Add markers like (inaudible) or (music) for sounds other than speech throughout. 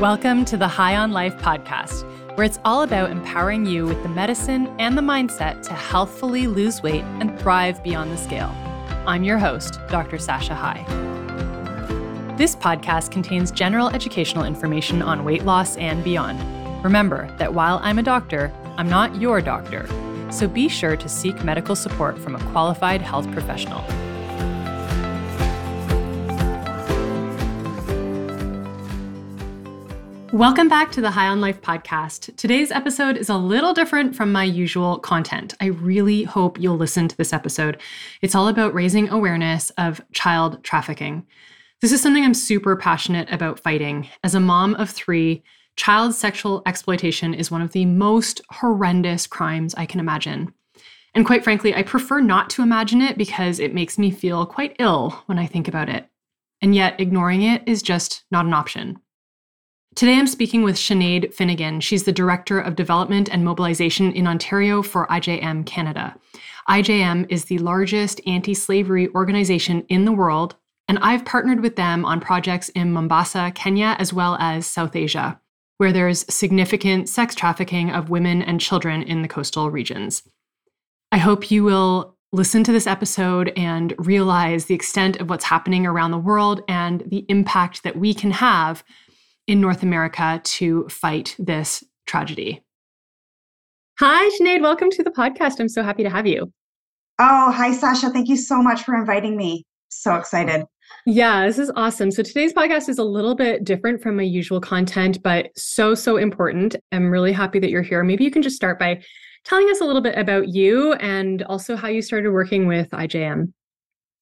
Welcome to the High on Life podcast, where it's all about empowering you with the medicine and the mindset to healthfully lose weight and thrive beyond the scale. I'm your host, Dr. Sasha High. This podcast contains general educational information on weight loss and beyond. Remember that while I'm a doctor, I'm not your doctor, so be sure to seek medical support from a qualified health professional. Welcome back to the High on Life podcast. Today's episode is a little different from my usual content. I really hope you'll listen to this episode. It's all about raising awareness of child trafficking. This is something I'm super passionate about fighting. As a mom of three, child sexual exploitation is one of the most horrendous crimes I can imagine. And quite frankly, I prefer not to imagine it because it makes me feel quite ill when I think about it. And yet, ignoring it is just not an option. Today I'm speaking with Sinead Finnegan. She's the Director of Development and Mobilization in Ontario for IJM Canada. IJM is the largest anti slavery organization in the world, and I've partnered with them on projects in Mombasa, Kenya, as well as South Asia, where there's significant sex trafficking of women and children in the coastal regions. I hope you will listen to this episode and realize the extent of what's happening around the world and the impact that we can have in North America to fight this tragedy. Hi, Sinead. Welcome to the podcast. I'm so happy to have you. Oh, hi, Sasha. Thank you so much for inviting me. So excited. Yeah, this is awesome. So today's podcast is a little bit different from my usual content, but so, so important. I'm really happy that you're here. Maybe you can just start by telling us a little bit about you and also how you started working with IJM.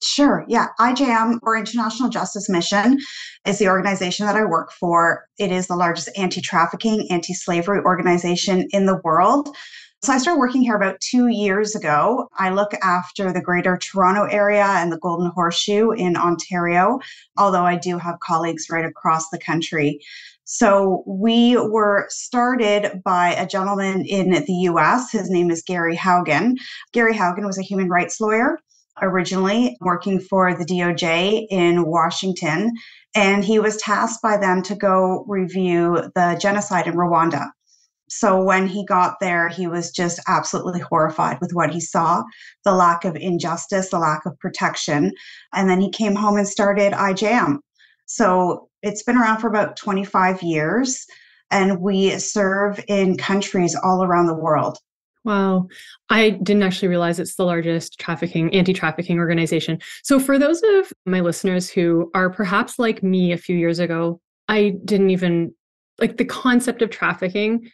Sure. Yeah. IJM or International Justice Mission is the organization that I work for. It is the largest anti trafficking, anti slavery organization in the world. So I started working here about two years ago. I look after the greater Toronto area and the Golden Horseshoe in Ontario, although I do have colleagues right across the country. So we were started by a gentleman in the US. His name is Gary Haugen. Gary Haugen was a human rights lawyer originally working for the DOJ in Washington. And he was tasked by them to go review the genocide in Rwanda. So when he got there, he was just absolutely horrified with what he saw the lack of injustice, the lack of protection. And then he came home and started IJM. So it's been around for about 25 years, and we serve in countries all around the world. Wow. I didn't actually realize it's the largest trafficking, anti trafficking organization. So, for those of my listeners who are perhaps like me a few years ago, I didn't even like the concept of trafficking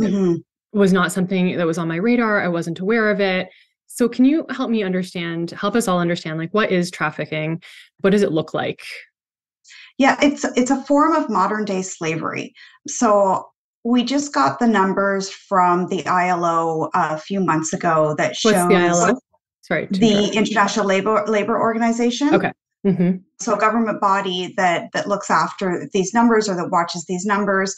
mm-hmm. was not something that was on my radar. I wasn't aware of it. So, can you help me understand, help us all understand, like, what is trafficking? What does it look like? Yeah, it's it's a form of modern day slavery. So we just got the numbers from the ILO a few months ago that shows What's the ILO? Sorry, the International Labor Labor Organization. Okay. Mm-hmm. So a government body that that looks after these numbers or that watches these numbers.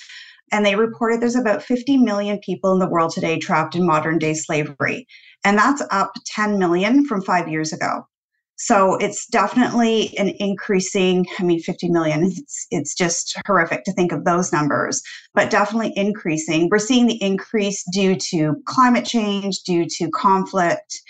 And they reported there's about 50 million people in the world today trapped in modern day slavery. And that's up 10 million from five years ago. So it's definitely an increasing, I mean, 50 million, it's, it's just horrific to think of those numbers, but definitely increasing. We're seeing the increase due to climate change, due to conflict.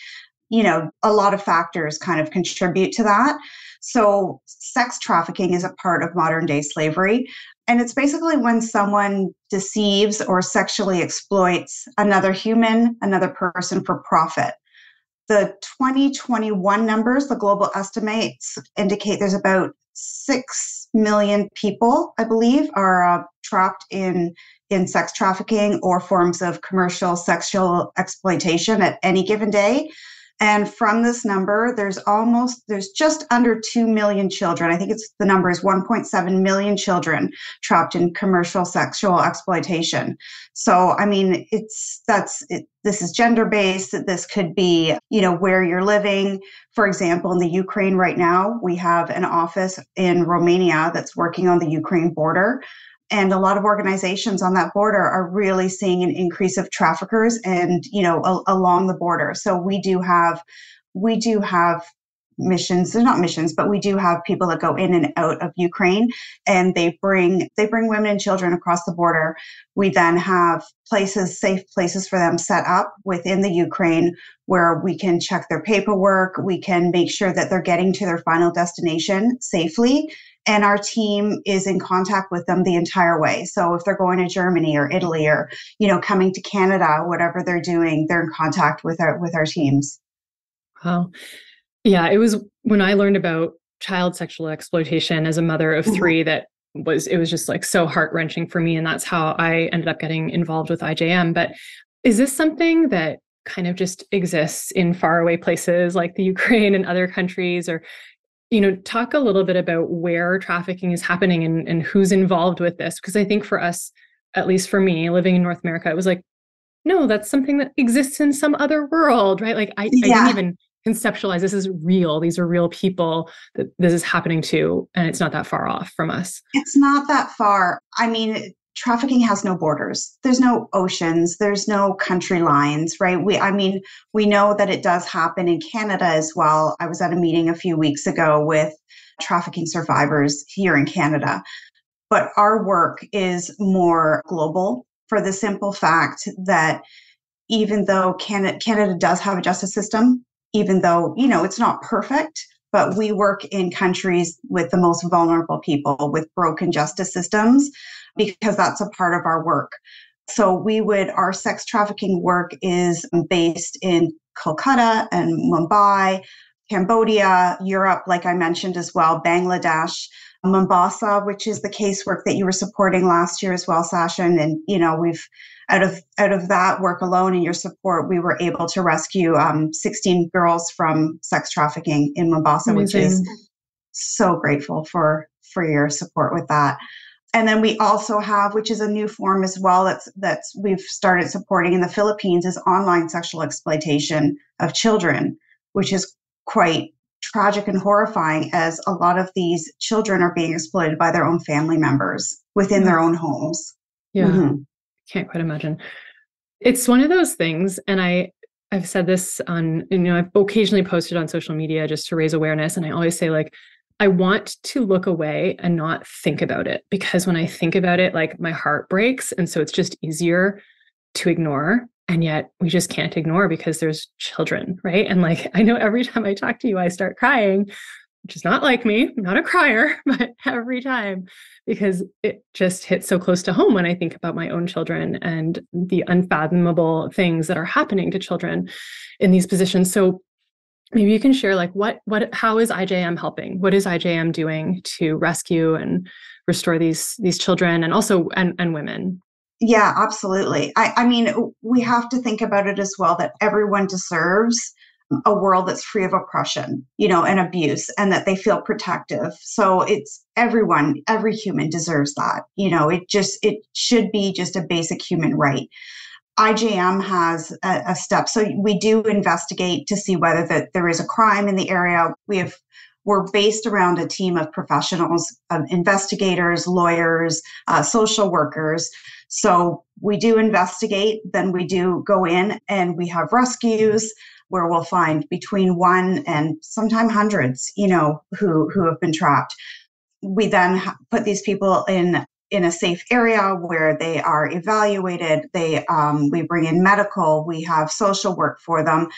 You know, a lot of factors kind of contribute to that. So, sex trafficking is a part of modern day slavery. And it's basically when someone deceives or sexually exploits another human, another person for profit the 2021 numbers, the global estimates indicate there's about 6 million people, I believe, are uh, trapped in in sex trafficking or forms of commercial sexual exploitation at any given day. And from this number, there's almost, there's just under 2 million children. I think it's the number is 1.7 million children trapped in commercial sexual exploitation. So, I mean, it's, that's, it, this is gender based. This could be, you know, where you're living. For example, in the Ukraine right now, we have an office in Romania that's working on the Ukraine border and a lot of organizations on that border are really seeing an increase of traffickers and you know a, along the border. So we do have we do have missions they're not missions but we do have people that go in and out of ukraine and they bring they bring women and children across the border. We then have places safe places for them set up within the ukraine where we can check their paperwork we can make sure that they're getting to their final destination safely and our team is in contact with them the entire way so if they're going to germany or italy or you know coming to canada whatever they're doing they're in contact with our with our teams Wow. Yeah, it was when I learned about child sexual exploitation as a mother of mm-hmm. three that was it was just like so heart wrenching for me, and that's how I ended up getting involved with IJM. But is this something that kind of just exists in faraway places like the Ukraine and other countries, or you know, talk a little bit about where trafficking is happening and, and who's involved with this? Because I think for us, at least for me, living in North America, it was like, no, that's something that exists in some other world, right? Like I, yeah. I didn't even conceptualize this is real these are real people that this is happening to and it's not that far off from us it's not that far i mean trafficking has no borders. There's no oceans. There's no country lines right? We i mean we know that it does happen in canada as well. I was at a meeting a few weeks ago with trafficking survivors here in canada. But our work is more global for the simple fact that even though Canada, Canada does have a justice system, even though, you know, it's not perfect, but we work in countries with the most vulnerable people with broken justice systems because that's a part of our work. So we would, our sex trafficking work is based in Kolkata and Mumbai, Cambodia, Europe, like I mentioned as well, Bangladesh, Mombasa, which is the casework that you were supporting last year as well, Sasha. And, you know, we've out of out of that work alone and your support, we were able to rescue um, 16 girls from sex trafficking in Mombasa, Amazing. which is so grateful for for your support with that. And then we also have, which is a new form as well, that's that's we've started supporting in the Philippines, is online sexual exploitation of children, which is quite tragic and horrifying as a lot of these children are being exploited by their own family members within their own homes. Yeah. Mm-hmm can't quite imagine. It's one of those things, and I I've said this on you know I've occasionally posted on social media just to raise awareness, and I always say like I want to look away and not think about it because when I think about it, like my heart breaks, and so it's just easier to ignore and yet we just can't ignore because there's children right and like i know every time i talk to you i start crying which is not like me I'm not a crier (laughs) but every time because it just hits so close to home when I think about my own children and the unfathomable things that are happening to children in these positions. So maybe you can share like what what how is IJM helping? What is IJM doing to rescue and restore these these children and also and, and women? Yeah, absolutely. I, I mean, we have to think about it as well that everyone deserves a world that's free of oppression, you know, and abuse, and that they feel protective. So it's everyone, every human deserves that. You know, it just, it should be just a basic human right. IJM has a, a step. So we do investigate to see whether that there is a crime in the area. We have we're based around a team of professionals, um, investigators, lawyers, uh, social workers. So we do investigate, then we do go in and we have rescues where we'll find between one and sometimes hundreds, you know, who who have been trapped. We then put these people in in a safe area where they are evaluated. They um, we bring in medical, we have social work for them,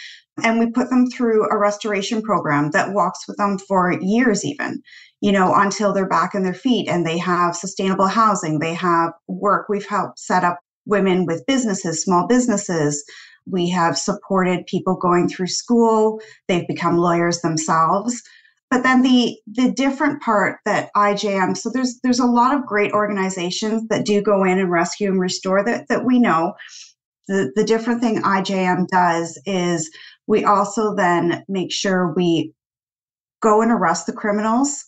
and we put them through a restoration program that walks with them for years, even you know, until they're back on their feet and they have sustainable housing, they have work. We've helped set up women with businesses, small businesses, we have supported people going through school. They've become lawyers themselves. But then the the different part that IJM, so there's there's a lot of great organizations that do go in and rescue and restore that that we know. The the different thing IJM does is we also then make sure we go and arrest the criminals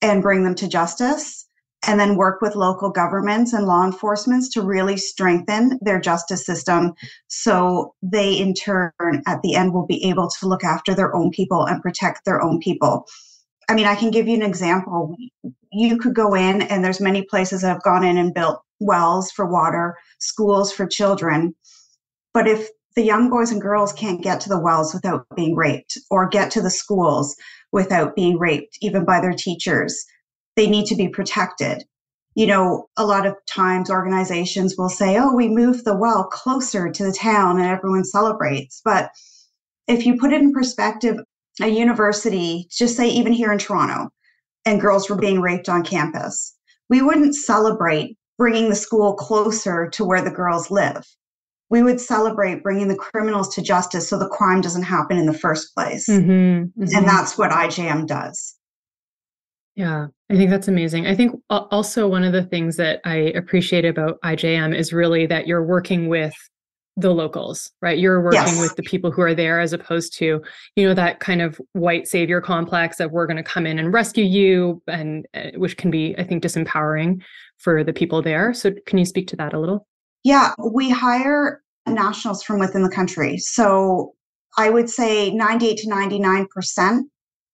and bring them to justice and then work with local governments and law enforcement to really strengthen their justice system so they in turn at the end will be able to look after their own people and protect their own people i mean i can give you an example you could go in and there's many places that have gone in and built wells for water schools for children but if the young boys and girls can't get to the wells without being raped or get to the schools without being raped, even by their teachers. They need to be protected. You know, a lot of times organizations will say, oh, we moved the well closer to the town and everyone celebrates. But if you put it in perspective, a university, just say even here in Toronto, and girls were being raped on campus, we wouldn't celebrate bringing the school closer to where the girls live. We would celebrate bringing the criminals to justice so the crime doesn't happen in the first place. Mm-hmm, mm-hmm. And that's what IJM does. Yeah, I think that's amazing. I think also one of the things that I appreciate about IJM is really that you're working with the locals, right? You're working yes. with the people who are there as opposed to, you know, that kind of white savior complex of we're going to come in and rescue you and uh, which can be I think disempowering for the people there. So can you speak to that a little? Yeah, we hire nationals from within the country. So I would say 98 to 99%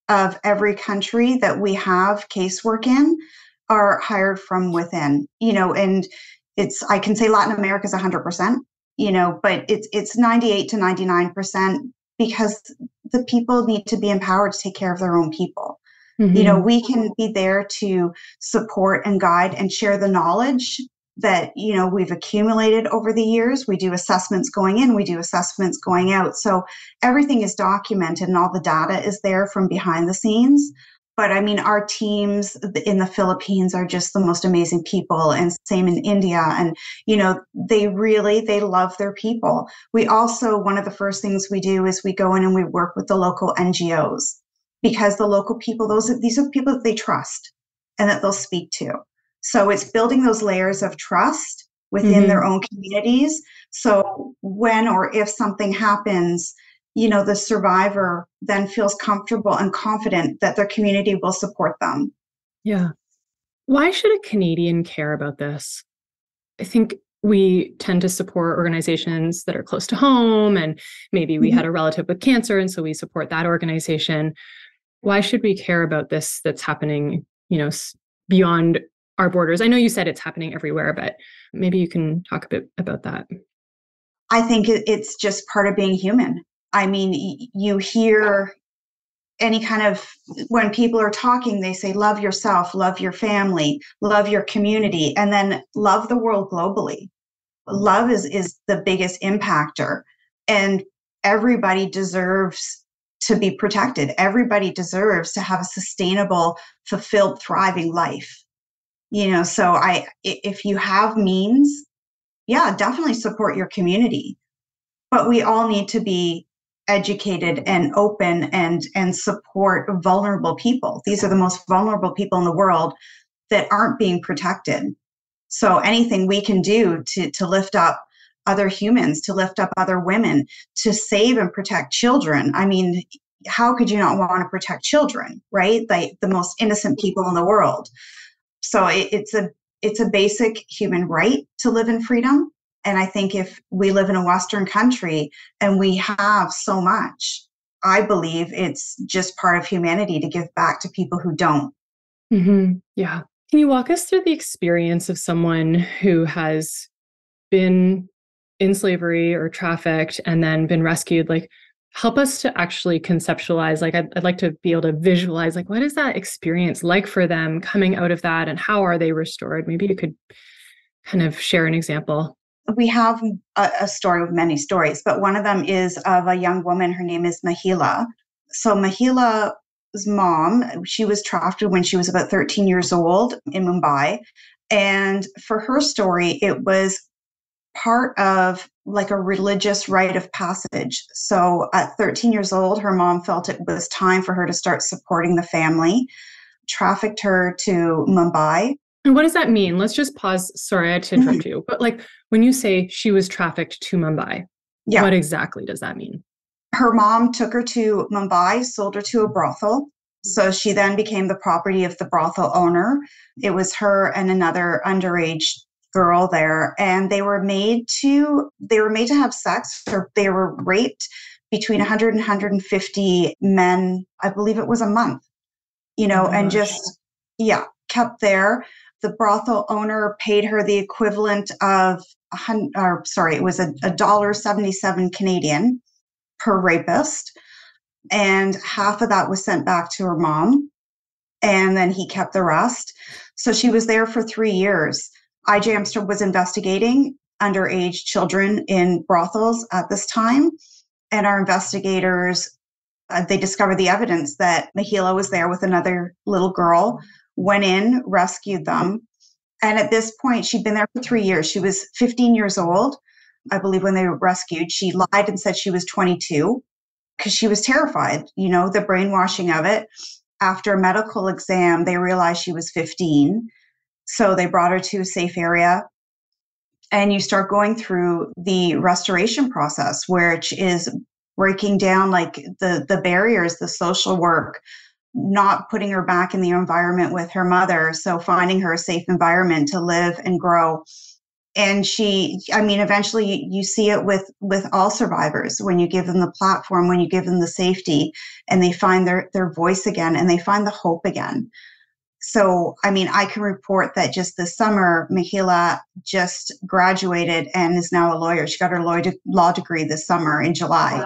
of every country that we have casework in are hired from within, you know, and it's I can say Latin America is 100% you know, but it's it's 98 to 99% because the people need to be empowered to take care of their own people. Mm-hmm. You know, mm-hmm. we can be there to support and guide and share the knowledge that you know we've accumulated over the years we do assessments going in we do assessments going out so everything is documented and all the data is there from behind the scenes but I mean, our teams in the Philippines are just the most amazing people, and same in India. And you know, they really they love their people. We also one of the first things we do is we go in and we work with the local NGOs because the local people those these are people that they trust and that they'll speak to. So it's building those layers of trust within mm-hmm. their own communities. So when or if something happens, you know the survivor then feels comfortable and confident that their community will support them yeah why should a canadian care about this i think we tend to support organizations that are close to home and maybe we mm-hmm. had a relative with cancer and so we support that organization why should we care about this that's happening you know beyond our borders i know you said it's happening everywhere but maybe you can talk a bit about that i think it's just part of being human I mean, you hear any kind of when people are talking, they say, love yourself, love your family, love your community, and then love the world globally. Love is, is the biggest impactor. And everybody deserves to be protected. Everybody deserves to have a sustainable, fulfilled, thriving life. You know, so I, if you have means, yeah, definitely support your community. But we all need to be educated and open and and support vulnerable people. These are the most vulnerable people in the world that aren't being protected. So anything we can do to to lift up other humans to lift up other women to save and protect children. I mean how could you not want to protect children right? Like the most innocent people in the world so it, it's a it's a basic human right to live in freedom and I think if we live in a Western country and we have so much, I believe it's just part of humanity to give back to people who don't. Mm-hmm. Yeah. Can you walk us through the experience of someone who has been in slavery or trafficked and then been rescued? Like, help us to actually conceptualize. Like, I'd, I'd like to be able to visualize, like, what is that experience like for them coming out of that and how are they restored? Maybe you could kind of share an example we have a, a, story with many stories, but one of them is of a young woman. Her name is Mahila. So Mahila's mom, she was trafficked when she was about 13 years old in Mumbai. And for her story, it was part of like a religious rite of passage. So at 13 years old, her mom felt it was time for her to start supporting the family, trafficked her to Mumbai and what does that mean? Let's just pause. Sorry, to interrupt mm-hmm. you. But like when you say she was trafficked to Mumbai, yeah. what exactly does that mean? Her mom took her to Mumbai, sold her to a brothel. So she then became the property of the brothel owner. It was her and another underage girl there and they were made to they were made to have sex or they were raped between 100 and 150 men i believe it was a month you know oh and just yeah kept there the brothel owner paid her the equivalent of a hundred, or sorry, it was a, a dollar seventy-seven Canadian per rapist, and half of that was sent back to her mom, and then he kept the rest. So she was there for three years. IJM was investigating underage children in brothels at this time, and our investigators uh, they discovered the evidence that Mahila was there with another little girl, went in, rescued them. And at this point, she'd been there for three years. She was 15 years old, I believe, when they were rescued. She lied and said she was 22 because she was terrified, you know, the brainwashing of it. After a medical exam, they realized she was 15. So they brought her to a safe area. And you start going through the restoration process, which is breaking down like the the barriers the social work not putting her back in the environment with her mother. So finding her a safe environment to live and grow. And she i mean eventually you see it with with all survivors. When you give them the platform when you give them the safety and they find their their voice again and they find the hope again so i mean i can report that just this summer mahila just graduated and is now a lawyer. She got her law, de- law degree this summer in july.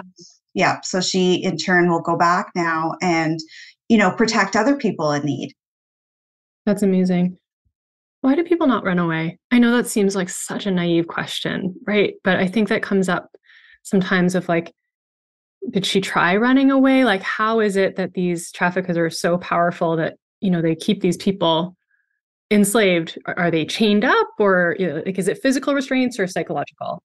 Yeah so she in turn will go back now and you know protect other people in need. That's amazing. Why do people not run away? I know that seems like such a naive question right? But i think that comes up sometimes of like did she try running away? Like how is it that these traffickers are so powerful that you know they keep these people enslaved are, they chained up or you know, like is it physical restraints or psychological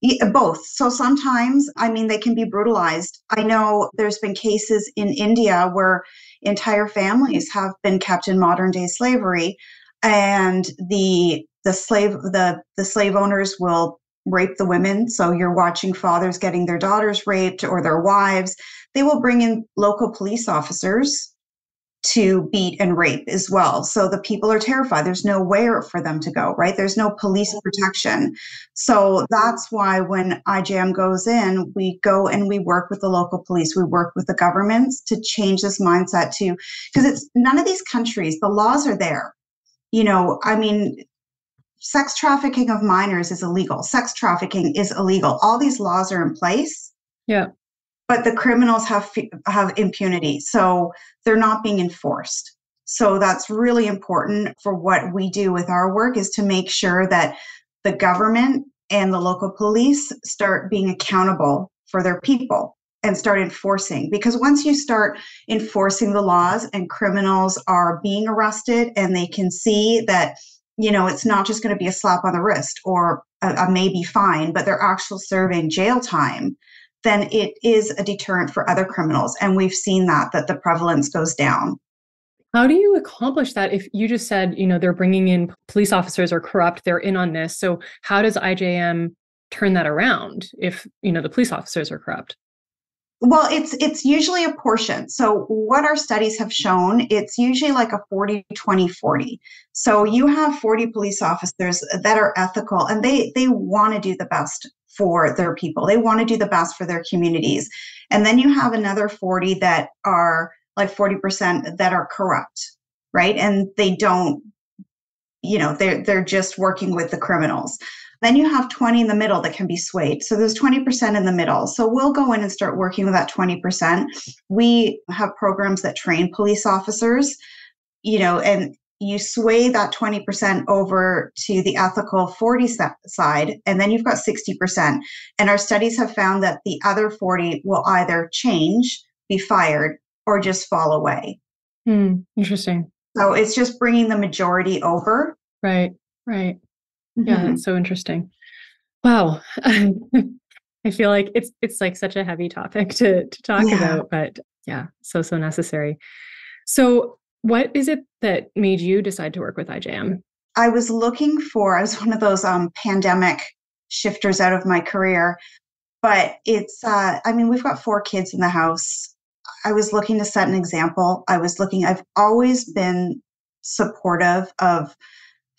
yeah, uh, both. So sometimes, I mean, they can be brutalized. I know there's been cases in India where entire families have been kept in modern day slavery, and the the slave the the slave owners will rape the women. So you're watching fathers getting their daughters raped or their wives. They will bring in local police officers to beat and rape as well. So the people are terrified. There's nowhere for them to go, right? There's no police protection. So that's why when IJM goes in, we go and we work with the local police, we work with the governments to change this mindset to because it's none of these countries, the laws are there. You know, I mean, sex trafficking of minors is illegal. Sex trafficking is illegal. All these laws are in place. Yeah but the criminals have have impunity so they're not being enforced. So that's really important for what we do with our work is to make sure that the government and the local police start being accountable for their people and start enforcing because once you start enforcing the laws and criminals are being arrested and they can see that you know it's not just going to be a slap on the wrist or a, a maybe fine but they're actually serving jail time then it is a deterrent for other criminals. And we've seen that, that the prevalence goes down. How do you accomplish that if you just said, you know, they're bringing in police officers are corrupt, they're in on this. So how does IJM turn that around if, you know, the police officers are corrupt? Well, it's it's usually a portion. So what our studies have shown, it's usually like a 40 20 40. So you have 40 police officers that are ethical and they they want to do the best for their people. They want to do the best for their communities. And then you have another 40 that are like 40% that are corrupt, right? And they don't, you know, they're they're just working with the criminals. Then you have 20 in the middle that can be swayed. So there's 20% in the middle. So we'll go in and start working with that 20%. We have programs that train police officers, you know, and you sway that 20% over to the ethical 40 side and then you've got 60% and our studies have found that the other 40 will either change be fired or just fall away. Hmm, interesting. So it's just bringing the majority over. Right right. Mm-hmm. yeah that's so interesting. Wow. (laughs) I feel like it's it's like such a heavy topic to to talk yeah. about but yeah so so necessary. So what is it that made you decide to work with IJM? I was looking for, I was (laughs) one of those um, pandemic shifters out of my career, but it's, uh, I mean, we've got four kids in the house. I was looking to set an example. I was looking, I've always been supportive of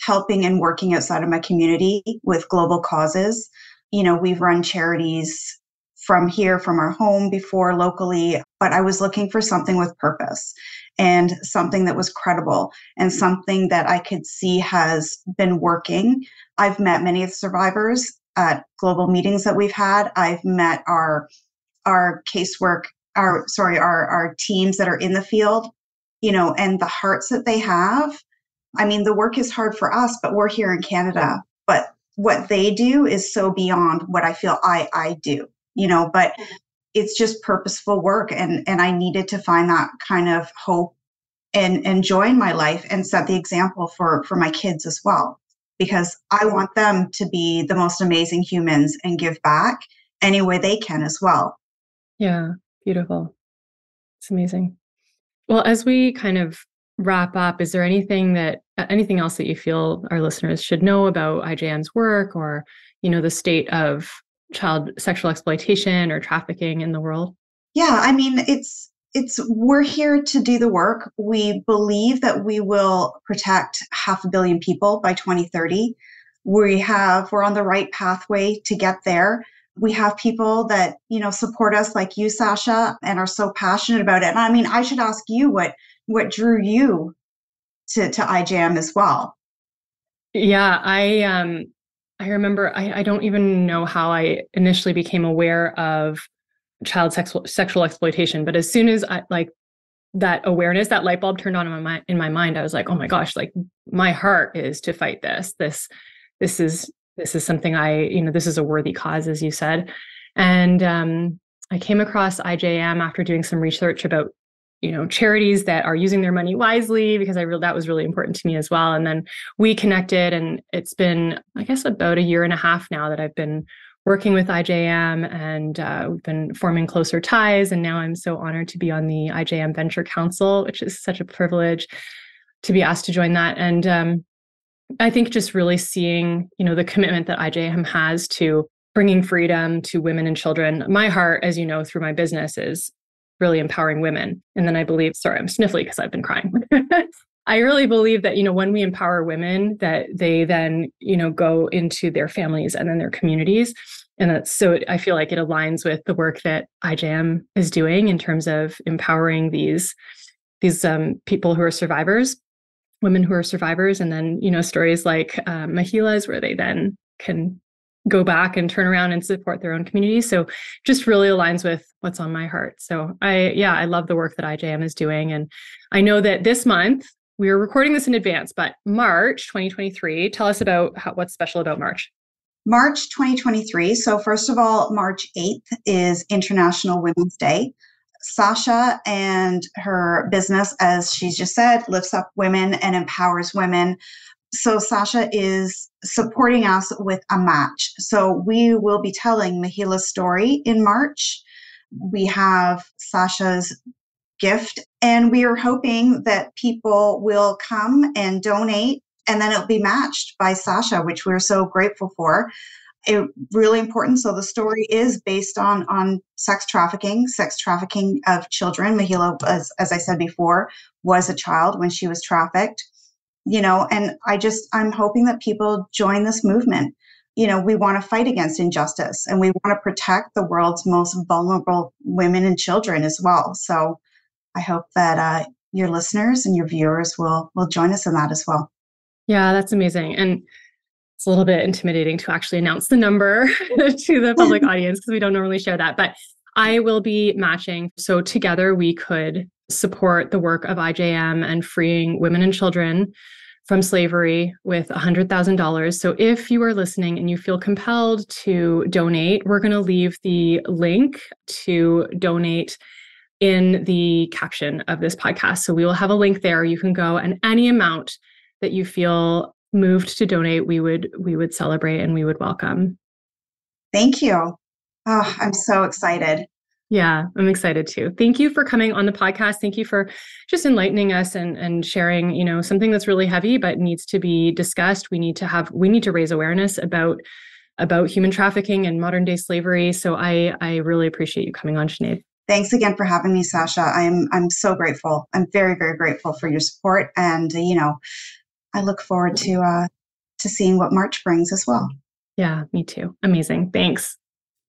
helping and working outside of my community with global causes. You know, we've run charities from here, from our home before locally, but I was looking for something with purpose. And something that was credible and mm. something that I could see has been working. I've met many of the survivors at global meetings that we've had. I've met our our casework, our sorry, our our teams that are in the field, you know, and the hearts that they have. I mean, the work is hard for us, but we're here in Canada. But what they do is so beyond what I feel I I do, you know, but mm. It's just purposeful work and and I needed to find that kind of hope and and joy in my life and set the example for for my kids as well because I want them to be the most amazing humans and give back any way they can as well. Yeah, beautiful. It's amazing. Well, as we kind of wrap up, is there anything that anything else that you feel our listeners should know about IJM's work or, you know, the state of child sexual exploitation or trafficking in the world? Yeah, I mean, it's it's we're here to do the work. We believe that we will protect half a billion people by 2030. We have we're on the right pathway to get there. We have people that, you know, support us like you Sasha and are so passionate about it. And I mean, I should ask you what what drew you to to IJM as well. Yeah, I um I remember I, I don't even know how I initially became aware of child sexual sexual exploitation, but as soon as I like that awareness, that light bulb turned on in my in my mind, I was like, oh my gosh, like my heart is to fight this. This this is this is something I, you know, this is a worthy cause, as you said. And um I came across IJM after doing some research about you know charities that are using their money wisely because i real that was really important to me as well. And then we connected and it's been i guess about a year and a half now that i've been working with ijm and uh, we've been forming closer ties. And now i'm so honored to be on the ijm venture council which is such a privilege to be asked to join that. And um, i think just really seeing you know the commitment that ijm has to bringing freedom to women and children my heart as you know through my business is really empowering women. And then I believe, sorry, I'm sniffly because I've been crying. (laughs) I really believe that, you know, when we empower women, that they then, you know, go into their families and then their communities. And that's so I feel like it aligns with the work that IJM is doing in terms of empowering these these um, people who are survivors, women who are survivors, and then you know stories like uh, Mahila's, where they then can go back and turn around and support their own community. So just really aligns with what's on my heart. So I yeah, I love the work that IJM is doing and I know that this month we are recording this in advance, but March 2023, tell us about how, what's special about March. March 2023. So first of all, March 8th is International Women's Day. Sasha and her business, as she's just said, lifts up women and empowers women so Sasha is supporting us with a match. So we will be telling Mahila's story in March. We have Sasha's gift, and we are hoping that people will come and donate, and then it'll be matched by Sasha, which we're so grateful for. It really important. So the story is based on on sex trafficking, sex trafficking of children. Mahila, as, as I said before, was a child when she was trafficked you know and i just i'm hoping that people join this movement. You know we want to fight against injustice and we want to protect the world's most vulnerable women and children as well. So i hope that uh, your listeners and your viewers will will join us in that as well. Yeah that's amazing. And it's a little bit intimidating to actually announce the number (laughs) to the public (laughs) audience because we don't normally share that but i will be matching. So together we could support the work of IJM and freeing women and children from slavery with $100,000. So if you are listening and you feel compelled to donate, we're going to leave the link to donate in the caption of this podcast. So we will have a link there. You can go and any amount that you feel moved to donate, we would we would celebrate and we would welcome. Thank you. Oh, I'm so excited. Yeah, I'm excited too. Thank you for coming on the podcast. Thank you for just enlightening us and and sharing, you know, something that's really heavy but needs to be discussed. We need to have we need to raise awareness about about human trafficking and modern day slavery. So I I really appreciate you coming on, Sinead. Thanks again for having me, Sasha. I'm I'm so grateful. I'm very very grateful for your support, and you know, I look forward to uh, to seeing what March brings as well. Yeah, me too. Amazing. Thanks.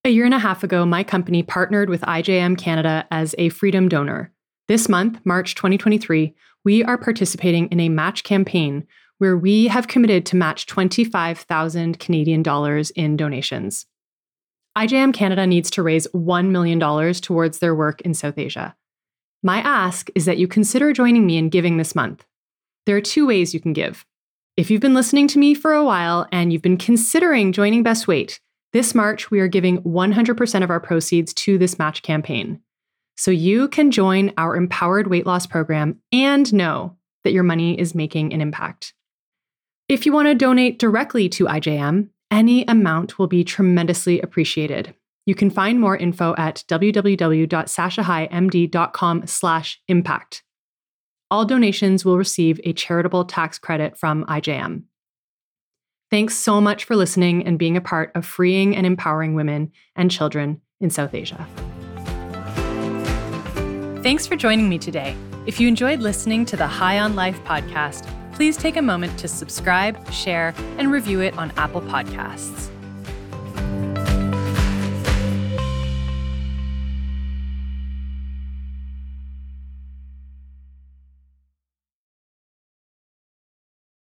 A year and a half ago, my company partnered with IJM Canada as a freedom donor. This month, March 2023, we are participating in a match campaign where we have committed to match 25,000 Canadian dollars in donations. IJM Canada needs to raise $1 million towards their work in South Asia. My ask is that you consider joining me in giving this month. There are two ways you can give. If you've been listening to me for a while and you've been considering joining Best Weight, this March we are giving 100% of our proceeds to this match campaign so you can join our empowered weight loss program and know that your money is making an impact. If you want to donate directly to IJM, any amount will be tremendously appreciated. You can find more info at www.sashahighmd.com slash impact. All donations will receive a charitable tax credit from IJM. Thanks so much for listening and being a part of freeing and empowering women and children in South Asia. Thanks for joining me today. If you enjoyed listening to the High on Life podcast, please take a moment to subscribe, share, and review it on Apple Podcasts.